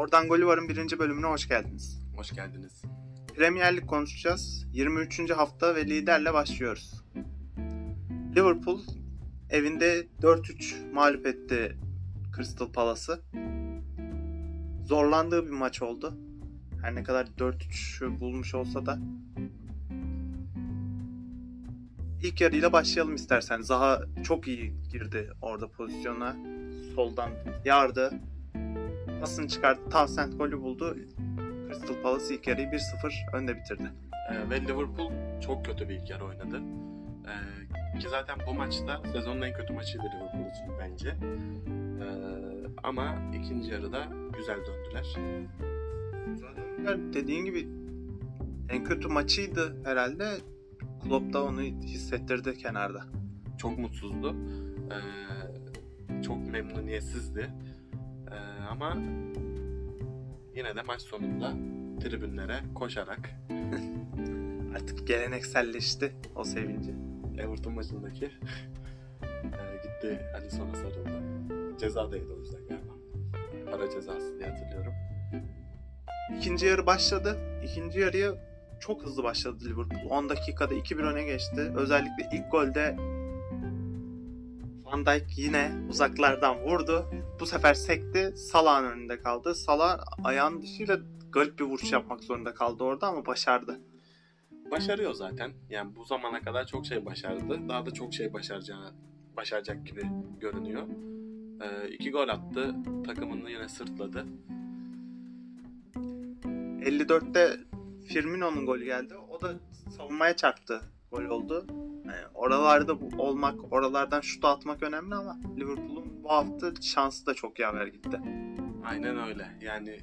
Oradan Golü Var'ın birinci bölümüne hoş geldiniz. Hoş geldiniz. Premier Lig konuşacağız. 23. hafta ve liderle başlıyoruz. Liverpool evinde 4-3 mağlup etti Crystal Palace'ı. Zorlandığı bir maç oldu. Her ne kadar 4-3'ü bulmuş olsa da. İlk yarıyla başlayalım istersen. Zaha çok iyi girdi orada pozisyona. Soldan yardı. Pasını çıkarttı. Townsend golü buldu. Crystal Palace ilk yarıyı 1-0 önde bitirdi. Ee, ve Liverpool çok kötü bir ilk yarı oynadı. Ee, ki zaten bu maçta sezonun en kötü maçıydı Liverpool için bence. Ee, ama ikinci yarıda güzel döndüler. Zaten dediğin gibi en kötü maçıydı herhalde. Klopp da onu hissettirdi kenarda. Çok mutsuzdu. Ee, çok memnuniyetsizdi. Ee, ama yine de maç sonunda tribünlere koşarak Artık gelenekselleşti o sevinci. Everton maçındaki e, gitti Alisson'a sarıldı. Ceza değdi o yüzden galiba. Para cezası diye hatırlıyorum. İkinci yarı başladı. İkinci yarıya çok hızlı başladı Liverpool. 10 dakikada 2-1 öne geçti. Özellikle ilk golde Van Dijk yine uzaklardan vurdu. Bu sefer sekti. Salah'ın önünde kaldı. Salah ayağın dışıyla garip bir vuruş yapmak zorunda kaldı orada ama başardı. Başarıyor zaten. Yani bu zamana kadar çok şey başardı. Daha da çok şey başaracağını başaracak gibi görünüyor. E, iki gol attı. Takımını yine sırtladı. 54'te Firmino'nun golü geldi. O da savunmaya çarptı. Gol oldu. Yani oralarda bu- olmak, oralardan şut atmak önemli ama Liverpool'un bu hafta şansı da çok yaver gitti. Aynen öyle. Yani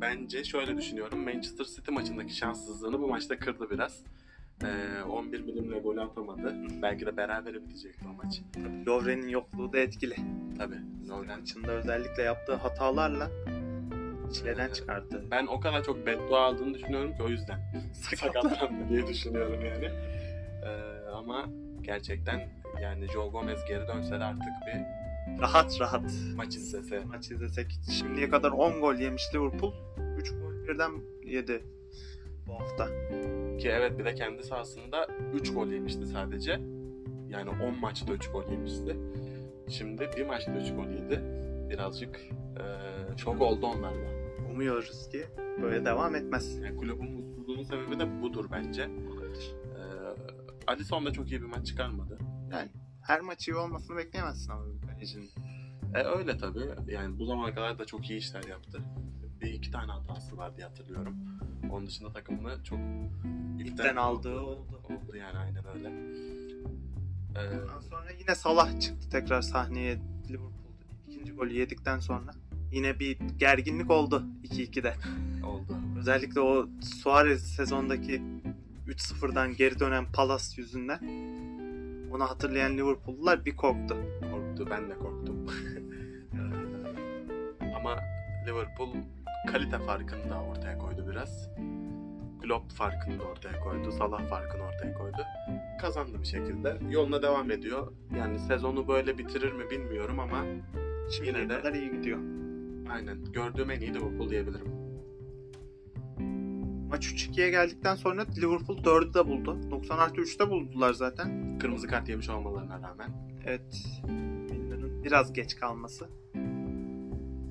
bence şöyle düşünüyorum. Manchester City maçındaki şanssızlığını bu maçta kırdı biraz. E, 11 milimle gol atamadı. Belki de berabere bitecekti o maç. Lovren'in yokluğu da etkili. Tabii. Lovren maçında özellikle yaptığı hatalarla çileden Ee, çıkarttı. Ben o kadar çok beddua aldığını düşünüyorum ki o yüzden sakatlandı diye düşünüyorum yani. Ee, ama gerçekten yani Joe Gomez geri dönse de artık bir Rahat rahat maç izlese. maç izlesek. Şimdiye kadar 10 gol yemiş Liverpool. 3 gol birden yedi bu hafta. Ki evet bir de kendi sahasında 3 gol yemişti sadece. Yani 10 maçta 3 gol yemişti. Şimdi bir maçta 3 gol yedi. Birazcık eee şok oldu onlar da. Umuyoruz ki böyle devam etmez. Yani kulübün mutsuzluğunun sebebi de budur bence. Alisson da çok iyi bir maç çıkarmadı. Yani her maç iyi olmasını bekleyemezsin ama kalecinin. E öyle tabii. Yani bu zamana kadar da çok iyi işler yaptı. Bir iki tane hatası var diye hatırlıyorum. Onun dışında takımını çok İlkten aldığı oldu. Oldu yani aynen öyle. Ee, Ondan sonra yine Salah çıktı tekrar sahneye Liverpool ikinci golü yedikten sonra. Yine bir gerginlik oldu 2-2'de. oldu. Özellikle o Suarez sezondaki 3-0'dan geri dönen Palace yüzünden. Onu hatırlayan Liverpool'lular bir korktu. Korktu. Ben de korktum. Ama Liverpool kalite farkını da ortaya koydu biraz. Klopp farkını da ortaya koydu. Salah farkını ortaya koydu. Kazandı bir şekilde. Yoluna devam ediyor. Yani sezonu böyle bitirir mi bilmiyorum ama Şimdiye Yine de- kadar iyi gidiyor. aynen gördüğüm en iyi Liverpool diyebilirim. Maç 3-2'ye geldikten sonra Liverpool 4'ü de buldu. 90 artı 3'te buldular zaten. Kırmızı kart yemiş olmalarına rağmen. Evet. Milner'ın biraz geç kalması.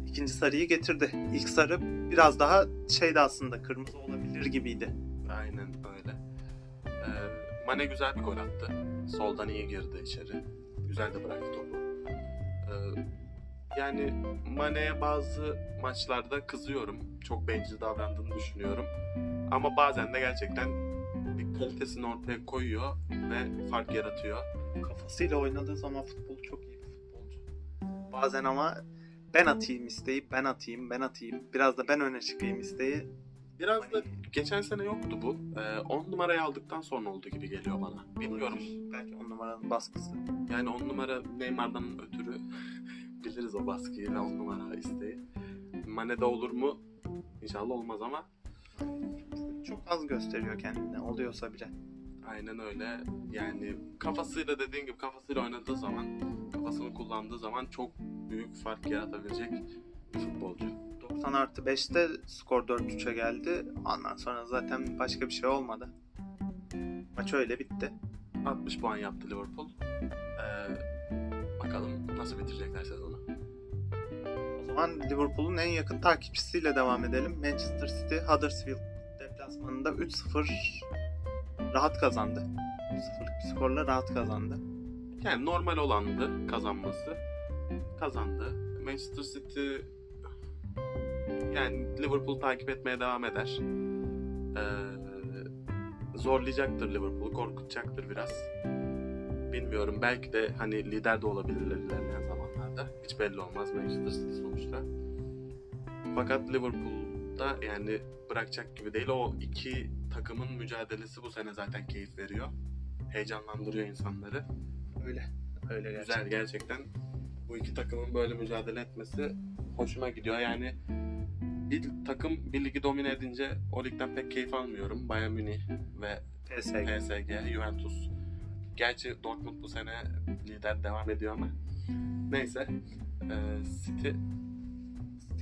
İkinci sarıyı getirdi. İlk sarı biraz daha şeydi aslında kırmızı olabilir gibiydi. Aynen öyle. Ee, Mane güzel bir gol attı. Soldan iyi girdi içeri. Güzel de bıraktı topu. Ee, yani Mane'ye bazı maçlarda kızıyorum. Çok bencil davrandığını düşünüyorum. Ama bazen de gerçekten bir kalitesini ortaya koyuyor ve fark yaratıyor. Kafasıyla oynadığı zaman futbol çok iyi bir futbolcu. Bazen ama ben atayım isteği, ben atayım, ben atayım. Biraz da ben öne çıkayım isteği. Biraz da geçen sene yoktu bu. 10 numarayı aldıktan sonra oldu gibi geliyor bana. Bilmiyorum. Belki on numaranın baskısı. Yani 10 numara Neymar'dan ötürü biliriz o baskıyı ve 10 numara isteği. Mane'de olur mu? İnşallah olmaz ama Çok az gösteriyor kendini. Oluyorsa bile. aynen öyle. Yani kafasıyla dediğin gibi kafasıyla oynadığı zaman, kafasını kullandığı zaman çok büyük fark yaratabilecek bir futbolcu. 90 artı 5'te skor 4-3'e geldi. Ondan sonra zaten başka bir şey olmadı. Maç öyle bitti. 60 puan yaptı Liverpool. Ee, bakalım nasıl bitirecekler sezonu. Zaman Liverpool'un en yakın takipçisiyle devam edelim. Manchester City Huddersfield deplasmanında 3-0 rahat kazandı. 3-0'lık bir skorla rahat kazandı. Yani normal olandı kazanması. Kazandı. Manchester City yani Liverpool takip etmeye devam eder. Ee, zorlayacaktır Liverpool'u, korkutacaktır biraz. Bilmiyorum. Belki de hani lider de olabilirler ilerleyen zamanlarda. Hiç belli olmaz Manchester City sonuçta. Fakat Liverpool'da yani bırakacak gibi değil. O iki takımın mücadelesi bu sene zaten keyif veriyor. Heyecanlandırıyor insanları. Öyle. Öyle gerçekten. Güzel gerçekten. Bu iki takımın böyle mücadele etmesi hoşuma gidiyor. Yani bir takım bir ligi domine edince o ligden pek keyif almıyorum. Bayern Münih ve PSG. PSG, Juventus. Gerçi Dortmund bu sene lider devam ediyor ama. Neyse. Ee, City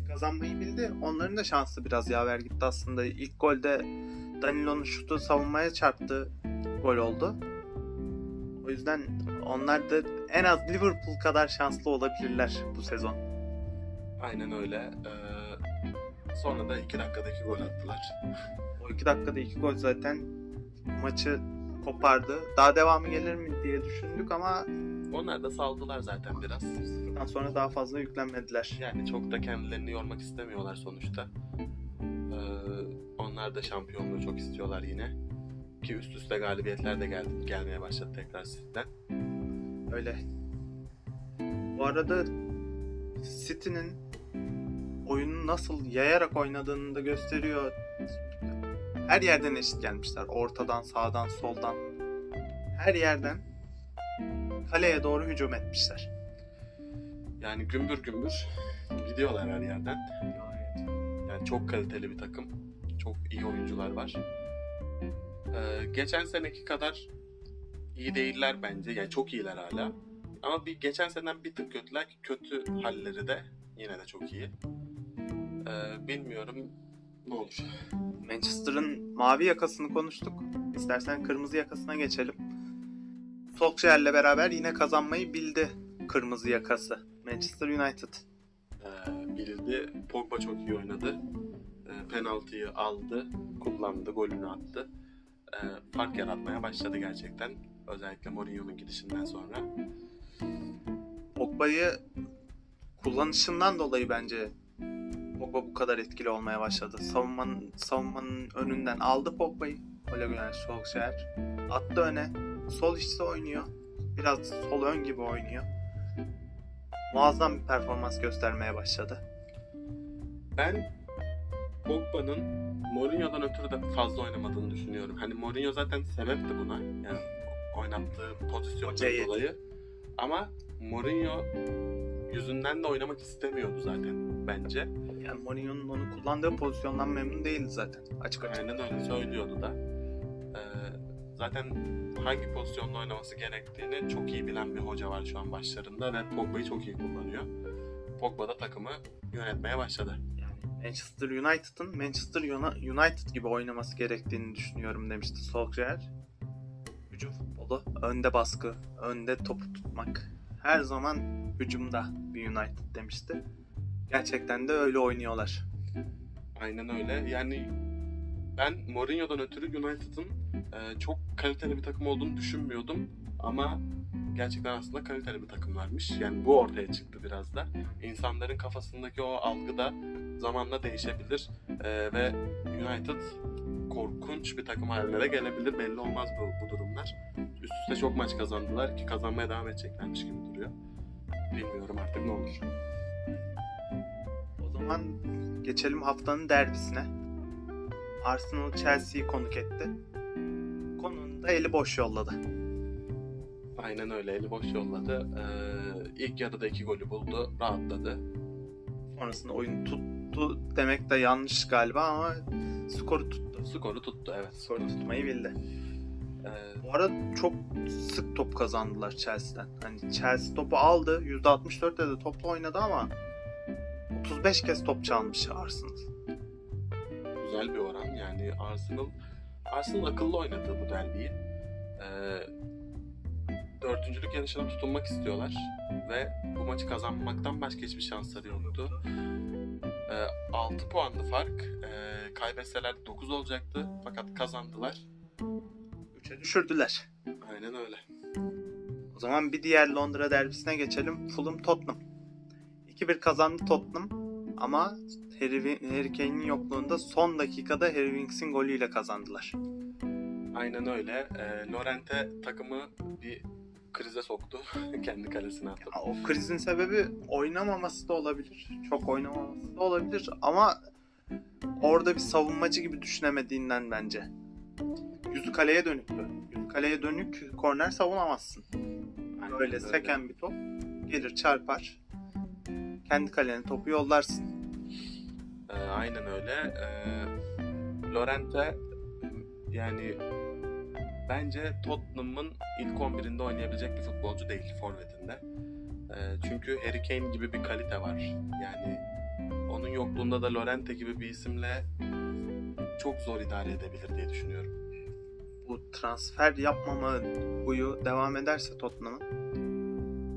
kazanmayı bildi. Onların da şansı biraz yaver gitti aslında. İlk golde Danilo'nun şutu savunmaya çarptı. Gol oldu. O yüzden onlar da en az Liverpool kadar şanslı olabilirler bu sezon. aynen öyle. Ee, sonra da iki dakikadaki gol attılar. O iki dakikada iki gol zaten maçı kopardı. Daha devamı gelir mi diye düşündük ama Onlar da saldılar zaten biraz. sıfırdan sonra daha fazla yüklenmediler. Yani çok da kendilerini yormak istemiyorlar sonuçta. Ee, onlar da şampiyonluğu çok istiyorlar yine. Ki üst üste galibiyetler de geldi, gelmeye başladı tekrar City'den. Öyle. Bu arada City'nin oyunu nasıl yayarak oynadığını da gösteriyor. Her yerden eşit gelmişler. Ortadan, sağdan, soldan. Her yerden kaleye doğru hücum etmişler. Yani gümbür gümbür gidiyorlar her yerden. Yani çok kaliteli bir takım. Çok iyi oyuncular var. Ee, geçen seneki kadar iyi değiller bence. Yani çok iyiler hala. Ama bir geçen seneden bir tık kötüler. Kötü halleri de yine de çok iyi. Ee, bilmiyorum ne olur. Manchester'ın mavi yakasını konuştuk. İstersen kırmızı yakasına geçelim. Solskjaer'le beraber yine kazanmayı bildi kırmızı yakası. Manchester United. Ee, bildi. Pogba çok iyi oynadı. Ee, penaltıyı aldı, kullandı, golünü attı. Ee, fark yaratmaya başladı gerçekten. Özellikle Mourinho'nun gidişinden sonra. Pogba'yı kullanışından dolayı bence Pogba bu kadar etkili olmaya başladı. Savunmanın, savunmanın önünden aldı Pogba'yı. Ole Gunnar Solskjaer. Attı öne. Sol içte oynuyor. Biraz sol ön gibi oynuyor. Muazzam bir performans göstermeye başladı. Ben Pogba'nın Mourinho'dan ötürü de fazla oynamadığını düşünüyorum. Hani Mourinho zaten sebepti buna. Yani oynattığı pozisyondan dolayı. Ama Mourinho yüzünden de oynamak istemiyordu zaten bence. Yani Mourinho'nun onu kullandığı pozisyondan memnun değildi zaten. Açık açık. Aynen öyle söylüyordu da. Ee, zaten hangi pozisyonda oynaması gerektiğini çok iyi bilen bir hoca var şu an başlarında ve Pogba'yı çok iyi kullanıyor. Pogba da takımı yönetmeye başladı. Yani Manchester United'ın Manchester Uni- United gibi oynaması gerektiğini düşünüyorum demişti Solskjaer. Hücum futbolu, önde baskı, önde topu tutmak. Her zaman hücumda bir United demişti. Gerçekten de öyle oynuyorlar. Aynen öyle. Yani ben Mourinho'dan ötürü United'ın e, çok kaliteli bir takım olduğunu düşünmüyordum. Ama gerçekten aslında kaliteli bir takımlarmış. Yani bu ortaya çıktı biraz da. İnsanların kafasındaki o algı da zamanla değişebilir. E, ve United korkunç bir takım haline de gelebilir. Belli olmaz bu, bu durumlar. Üst üste çok maç kazandılar ki kazanmaya devam edeceklermiş gibi duruyor. Bilmiyorum artık ne olur. O zaman geçelim haftanın derbisine. Arsenal Chelsea'yi konuk etti. Konunu da eli boş yolladı. Aynen öyle eli boş yolladı. Ee, ilk yarıda iki golü buldu. Rahatladı. Sonrasında oyun tuttu demek de yanlış galiba ama skoru tuttu. Skoru tuttu evet. Skoru tutmayı bildi. Ee, Bu arada çok sık top kazandılar Chelsea'den. Hani Chelsea topu aldı. %64'te de topla oynadı ama 35 kez top çalmış Arsenal. Güzel bir oran. Yani Arsenal Arsenal akıllı oynadı bu derbiyi. Ee, dördüncülük yarışına tutunmak istiyorlar ve bu maçı kazanmaktan başka hiçbir şansları yoktu. Ee, 6 puanlı fark. Ee, kaybetseler 9 olacaktı fakat kazandılar. 3'e düşürdüler. Aynen öyle. O zaman bir diğer Londra derbisine geçelim. Fulham Tottenham. 2-1 kazandı Tottenham ama Harry, Kane'in yokluğunda son dakikada Harry Winks'in golüyle kazandılar. Aynen öyle. Ee, Lorente takımı bir krize soktu. Kendi kalesine attı. Ya, o krizin sebebi oynamaması da olabilir. Çok oynamaması da olabilir ama orada bir savunmacı gibi düşünemediğinden bence. Yüzü kaleye dönüktü. Yüzü kaleye dönük korner savunamazsın. Aynen Böyle öyle. seken bir top gelir çarpar. Kendi kalene topu yollarsın. Ee, aynen öyle. Ee, Lorente yani bence Tottenham'ın ilk 11'inde oynayabilecek bir futbolcu değil forvetinde. Ee, çünkü Harry Kane gibi bir kalite var. Yani onun yokluğunda da Lorente gibi bir isimle çok zor idare edebilir diye düşünüyorum. Bu transfer yapmama huyu devam ederse Tottenham'ın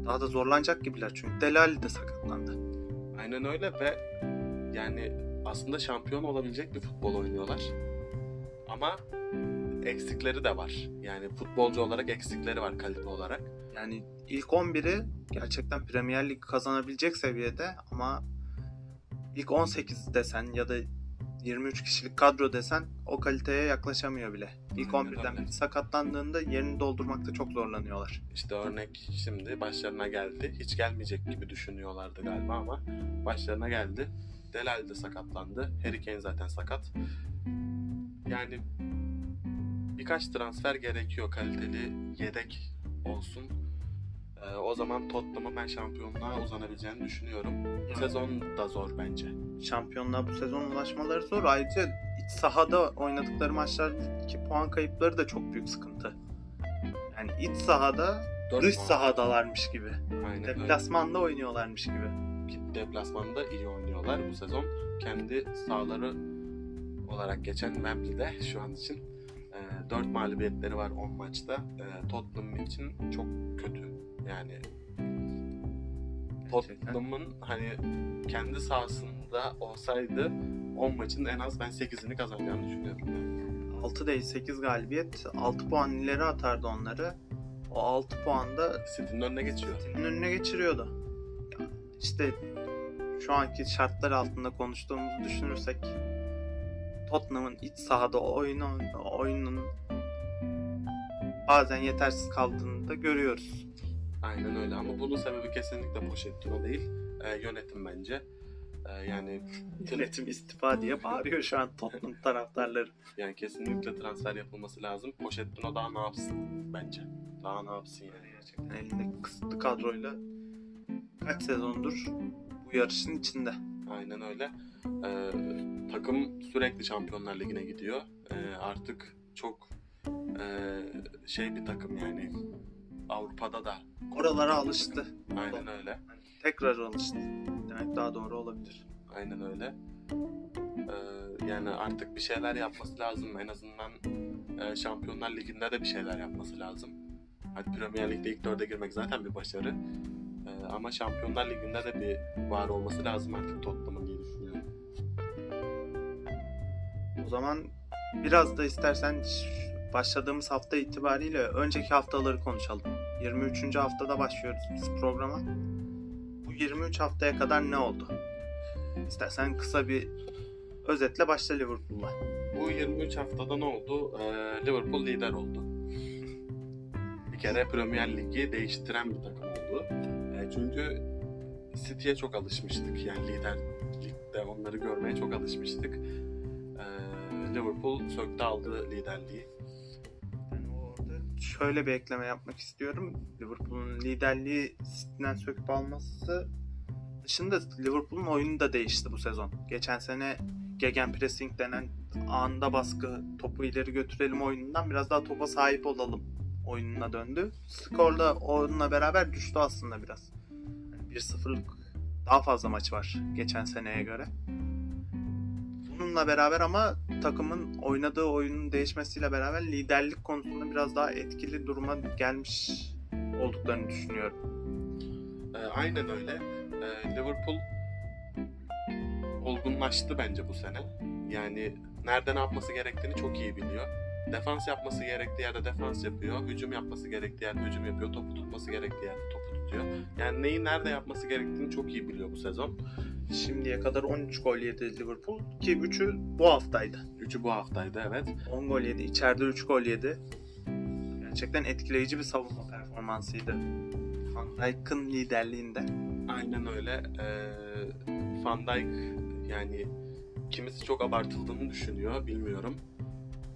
daha da zorlanacak gibiler. Çünkü Delali de sakatlandı. Aynen öyle ve yani aslında şampiyon olabilecek bir futbol oynuyorlar. Ama eksikleri de var. Yani futbolcu olarak eksikleri var kalite olarak. Yani ilk 11'i gerçekten Premier Lig kazanabilecek seviyede ama ilk 18 desen ya da 23 kişilik kadro desen o kaliteye yaklaşamıyor bile. İlk Aynen 11'den öyle. biri sakatlandığında yerini doldurmakta çok zorlanıyorlar. İşte örnek şimdi başlarına geldi. Hiç gelmeyecek gibi düşünüyorlardı galiba ama başlarına geldi. Delal de sakatlandı. Harry Kane zaten sakat. Yani birkaç transfer gerekiyor kaliteli yedek olsun. Ee, o zaman Tottenham'ın ben şampiyonluğa uzanabileceğini düşünüyorum. Sezon da zor bence. Şampiyonluğa bu sezon ulaşmaları zor. Ayrıca iç sahada oynadıkları maçlardaki puan kayıpları da çok büyük sıkıntı. Yani iç sahada Dört dış puan. sahadalarmış gibi. Aynen öyle. Deplasmanda oynuyorlarmış gibi. Deplasmanda iyi oynuyorlar bu sezon. Kendi sahaları olarak geçen Wembley'de şu an için e, 4 mağlubiyetleri var 10 maçta. E, Tottenham için çok kötü. Yani. Tottenham'ın hani kendi sahasında olsaydı 10 maçın en az ben 8'ini kazanacağını düşünüyorum. 6 değil 8 galibiyet 6 puan ileri atardı onları. O 6 puan da City'nin önüne geçiyor. City'nin önüne geçiriyordu. İşte şu anki şartlar altında konuştuğumuzu düşünürsek Tottenham'ın iç sahada oyunu, oyunun bazen yetersiz kaldığını da görüyoruz. Aynen öyle ama bunun sebebi kesinlikle Pochettino değil. e, yönetim bence. E, yani Yönetim istifa diye bağırıyor şu an Tottenham taraftarları. Yani kesinlikle transfer yapılması lazım. Pochettino daha ne yapsın bence. Daha ne yapsın yani. Gerçekten elinde kısıtlı kadroyla kaç sezondur bu yarışın içinde. Aynen öyle. Ee, takım sürekli Şampiyonlar Ligi'ne gidiyor. Ee, artık çok ee, şey bir takım yani. Avrupa'da da. Oralara alıştı. Aynen öyle. Tekrar alıştı. Demek daha doğru olabilir. Aynen öyle. Ee, yani artık bir şeyler yapması lazım. En azından ee, Şampiyonlar Ligi'nde de bir şeyler yapması lazım. Hadi Premier Lig'de ilk dörde girmek zaten bir başarı. Ee, ama Şampiyonlar Ligi'nde de bir var olması lazım artık Tottenham'ın diye düşünüyorum. O zaman biraz da istersen başladığımız hafta itibariyle önceki haftaları konuşalım. 23. haftada başlıyoruz biz programa. Bu 23 haftaya kadar ne oldu? İstersen kısa bir özetle başla Liverpool'la. Bu 23 haftada ne oldu? Ee, Liverpool lider oldu. Bir kere Premier Ligi değiştiren bir takım oldu. Çünkü City'ye çok alışmıştık. Yani lider ligde onları görmeye çok alışmıştık. Ee, Liverpool söktü aldı liderliği. Yani orada şöyle bir ekleme yapmak istiyorum. Liverpool'un liderliği City'den söküp alması dışında Liverpool'un oyunu da değişti bu sezon. Geçen sene gegenpressing denen anda baskı, topu ileri götürelim oyunundan biraz daha topa sahip olalım oyununa döndü. Skor da onunla beraber düştü aslında biraz. Yani 1-0'lık daha fazla maç var geçen seneye göre. Bununla beraber ama takımın oynadığı oyunun değişmesiyle beraber liderlik konusunda biraz daha etkili duruma gelmiş olduklarını düşünüyorum. Ee, aynen öyle. Ee, Liverpool olgunlaştı bence bu sene. Yani nerede ne yapması gerektiğini çok iyi biliyor. Defans yapması gerektiği yerde defans yapıyor. Hücum yapması gerektiği yerde hücum yapıyor. Topu tutması gerektiği yerde topu tutuyor. Yani neyi nerede yapması gerektiğini çok iyi biliyor bu sezon. Şimdiye kadar 13 gol yedi Liverpool ki 3'ü bu haftaydı. Üçü bu haftaydı evet. 10 gol yedi, içeride 3 gol yedi. Gerçekten etkileyici bir savunma performansıydı. Van Dijk'ın liderliğinde. Aynen öyle. Ee, Van Dijk yani kimisi çok abartıldığını düşünüyor bilmiyorum.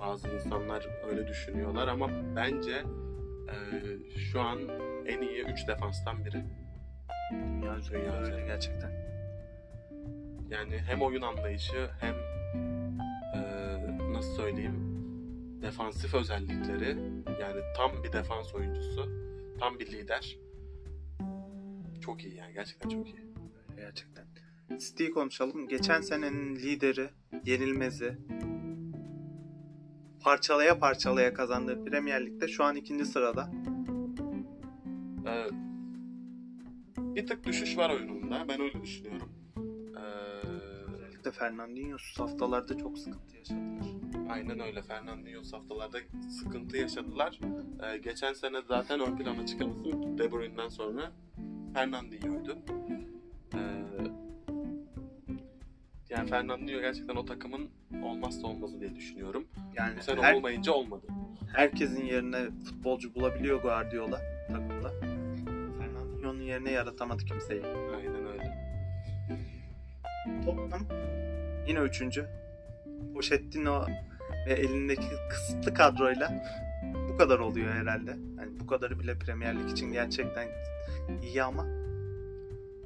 Bazı insanlar öyle düşünüyorlar ama bence e, şu an en iyi 3 defanstan biri. Dünya üzerinde öyle gerçekten. Yani hem oyun anlayışı hem e, nasıl söyleyeyim defansif özellikleri yani tam bir defans oyuncusu, tam bir lider. Çok iyi yani gerçekten çok iyi. Gerçekten. City'yi konuşalım. Geçen senenin lideri, yenilmezi, parçalaya parçalaya kazandığı Premier Lig'de şu an ikinci sırada. Ee, bir tık düşüş var oyununda. Ben öyle düşünüyorum. Ee, Özellikle Fernandinho şu haftalarda çok sıkıntı yaşadılar. aynen öyle. Fernandinho haftalarda sıkıntı yaşadılar. Ee, geçen sene zaten ön plana çıkan isim De Bruyne'den sonra Fernandinho'ydu. Ee, yani Fernandinho gerçekten o takımın olmazsa olmazı diye düşünüyorum. Yani Bu sene her- olmayınca olmadı. herkesin yerine futbolcu bulabiliyor Guardiola. Fernandinho'nun yerine yaratamadı kimseyi. Aynen öyle. Tottenham yine üçüncü. Pochettino ve elindeki kısıtlı kadroyla bu kadar oluyor herhalde. Yani bu kadarı bile Premier Lig için gerçekten iyi ama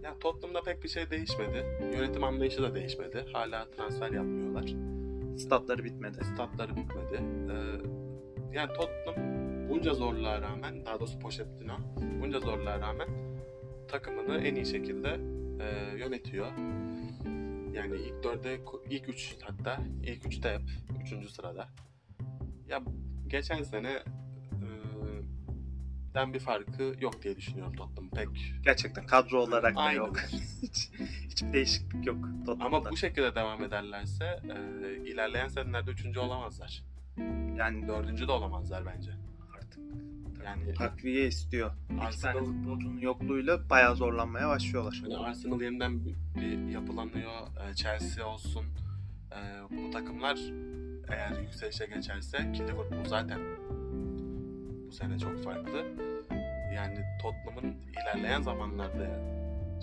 Ya Tottenham'da pek bir şey değişmedi. Yönetim anlayışı da değişmedi. Hala transfer yapmıyorlar. statları bitmedi. statları bitmedi. Ee, yani Tottenham bunca zorluğa rağmen, daha doğrusu Pochettino bunca zorluğa rağmen takımını en iyi şekilde e, yönetiyor. Yani ilk dörde, ilk üç hatta, ilk üçte hep, üçüncü sırada. Ya geçen sene e, den bir farkı yok diye düşünüyorum Tottenham pek. Gerçekten kadro olarak da Aynen. yok. Hiç, hiçbir değişiklik yok Tottenham'da. Ama bu şekilde devam ederlerse e, ilerleyen senelerde üçüncü olamazlar. yani Dördüncü de olamazlar bence. artık Yani takviye istiyor. Arsenal, futbolcunun yokluğuyla bayağı zorlanmaya başlıyorlar. hani Arsenal yeniden bir, bir yapılanıyor. Ee, Chelsea olsun. Ee, bu takımlar eğer yükselişe geçerse ki Liverpool zaten bu sene çok farklı. Yani Tottenham'ın ilerleyen zamanlarda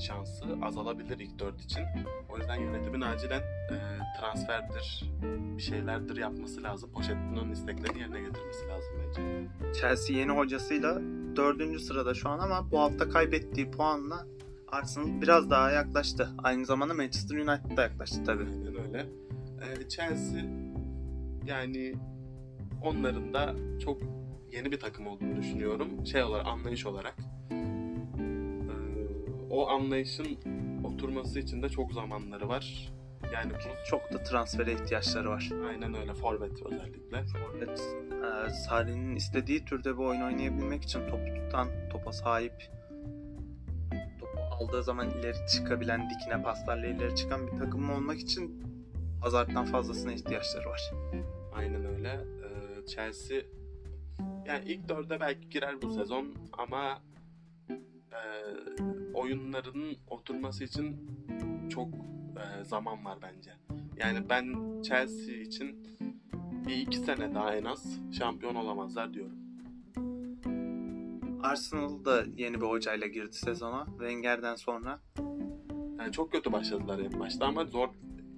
şansı azalabilir ilk dört için. O yüzden yönetimin acilen e, transferdir, bir şeylerdir yapması lazım. Pochettino'nun isteklerini yerine getirmesi lazım bence. Chelsea yeni hocasıyla dördüncü sırada şu an ama bu hafta kaybettiği puanla Arsenal biraz daha yaklaştı. Aynı zamanda Manchester United da yaklaştı tabii. Aynen öyle. Ee, Chelsea yani onların da çok yeni bir takım olduğunu düşünüyorum. Şey olarak, anlayış olarak. O anlayışın oturması için de çok zamanları var. Yani bu Çok da transfere ihtiyaçları var. aynen öyle forvet özellikle. Forvet, e, Sarri'nin istediği türde bir oyun oynayabilmek için topu tutan, topa sahip, topu aldığı zaman ileri çıkabilen, dikine paslarla ileri çıkan bir takım olmak için Hazard'dan fazlasına ihtiyaçları var. Aynen öyle. Ee, Chelsea yani ilk dörde belki girer bu sezon ama e, oyunlarının oturması için çok e, zaman var bence. Yani ben Chelsea için bir iki sene daha en az şampiyon olamazlar diyorum. Arsenal da yeni bir hocayla girdi sezona. Wenger'den sonra. Yani çok kötü başladılar en başta ama zor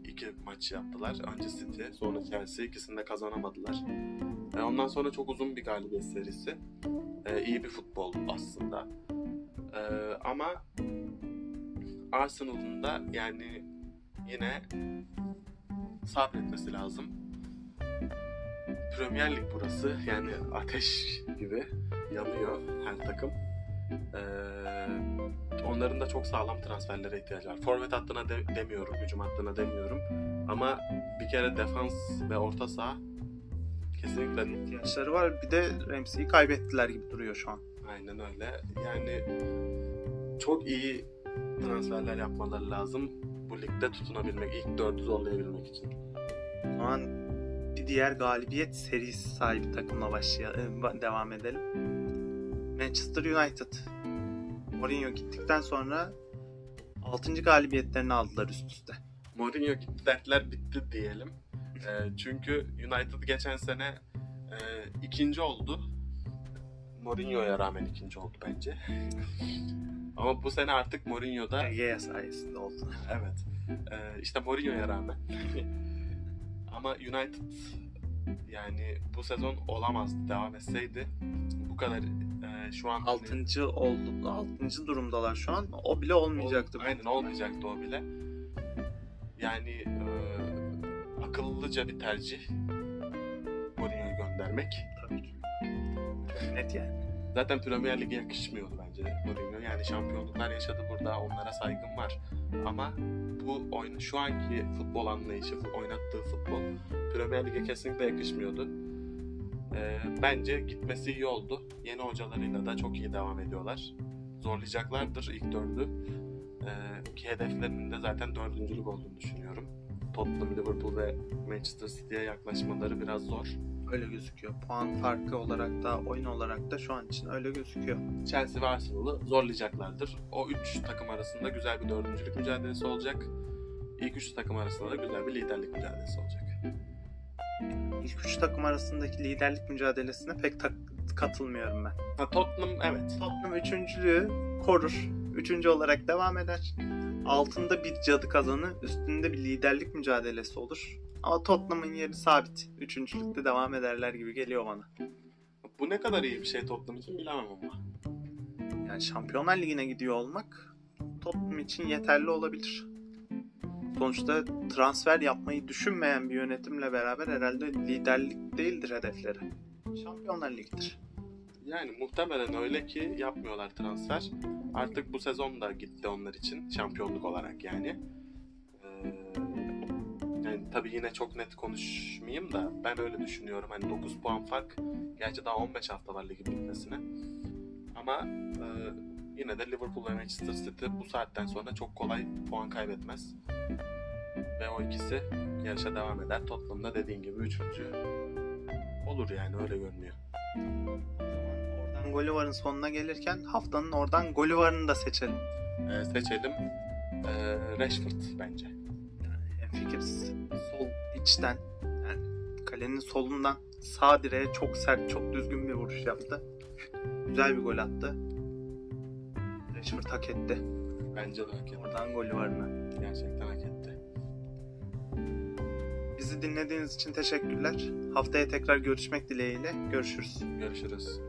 iki maç yaptılar. Önce City, sonra Chelsea ikisini de kazanamadılar. E, ondan sonra çok uzun bir galibiyet serisi. E, iyi bir futbol aslında. E, ama Arsenal'ın da yani yine sabretmesi lazım. Premier Lig burası. Yani ateş gibi yanıyor her takım. E, onların da çok sağlam transferlere ihtiyacı var. Forvet hattına de- demiyorum, hücum hattına demiyorum. Ama bir kere defans ve orta saha kesinlikle ihtiyaçları var. Bir de Ramsey'i kaybettiler gibi duruyor şu an. Aynen öyle. Yani çok iyi transferler yapmaları lazım bu ligde tutunabilmek, ilk dördü zorlayabilmek için. O zaman bir diğer galibiyet serisi sahibi takımla başlayalım, e, devam edelim. Manchester United. Mourinho gittikten sonra 6. galibiyetlerini aldılar üst üste. Mourinho gitti, dertler bitti diyelim. Ee, çünkü United geçen sene e, ikinci oldu. Mourinho'ya rağmen ikinci oldu bence. Ama bu sene artık Mourinho'da Ege'ye sayesinde oldu. evet e, işte Mourinho'ya rağmen. Ama United yani bu sezon olamazdı devam etseydi bu kadar e, şu an 6. oldu. 6. durumdalar şu an. O bile olmayacaktı. Ol- Aynen olmayacaktı o bile. Yani e, akıllıca bir tercih Mourinho'yu göndermek. Net yani. Zaten Premier Lig'e yakışmıyordu bence Mourinho. Yani şampiyonluklar yaşadı burada. Onlara saygım var. Ama bu oyun şu anki futbol anlayışı, oynattığı futbol Premier Lig'e kesinlikle yakışmıyordu. E, bence gitmesi iyi oldu. Yeni hocalarıyla da çok iyi devam ediyorlar. Zorlayacaklardır ilk dördü. Ee, ki hedeflerinin de zaten dördüncülük olduğunu düşünüyorum. Tottenham, Liverpool ve Manchester City'ye yaklaşmaları biraz zor. Öyle gözüküyor. Puan farkı olarak da oyun olarak da şu an için öyle gözüküyor. Chelsea ve Arsenal'ı zorlayacaklardır. O üç takım arasında güzel bir dördüncülük mücadelesi olacak. İlk üç takım arasında da güzel bir liderlik mücadelesi olacak. İlk üç takım arasındaki liderlik mücadelesine pek tak- katılmıyorum ben. Ha, Tottenham evet. Tottenham üçüncülüğü korur. Üçüncü olarak devam eder. Altında bir cadı kazanı, üstünde bir liderlik mücadelesi olur. Ama Tottenham'ın yeri sabit. Üçüncülükte devam ederler gibi geliyor bana. Bu ne kadar iyi bir şey Tottenham için bilemem ama. Yani Şampiyonlar Ligi'ne gidiyor olmak Tottenham için yeterli olabilir. Sonuçta transfer yapmayı düşünmeyen bir yönetimle beraber herhalde liderlik değildir hedefleri. Şampiyonlar Ligi'dir. Yani muhtemelen öyle ki yapmıyorlar transfer. Artık bu sezon da gitti onlar için şampiyonluk olarak yani. Ee, yani tabii yine çok net konuşmayayım da ben öyle düşünüyorum. Hani 9 puan fark. Gerçi daha 15 hafta var ligin bitmesine. Ama e, yine de Liverpool ve Manchester City bu saatten sonra çok kolay puan kaybetmez. Ve o ikisi yarışa devam eder. Tottenham'da dediğin gibi üçüncü olur yani öyle görünüyor. Oradan Golivar'ın sonuna gelirken haftanın oradan Golivar'ını da seçelim. Ee, seçelim. Ee, Rashford bence. Hemfikiriz. Sol içten yani kalenin solundan sağ direğe çok sert, çok düzgün bir vuruş yaptı. Güzel bir gol attı. Rashford hak etti. Bence de hak etti. Oradan Golivar'ını. Gerçekten hak etti. Bizi dinlediğiniz için teşekkürler. Haftaya tekrar görüşmek dileğiyle. Görüşürüz. Görüşürüz.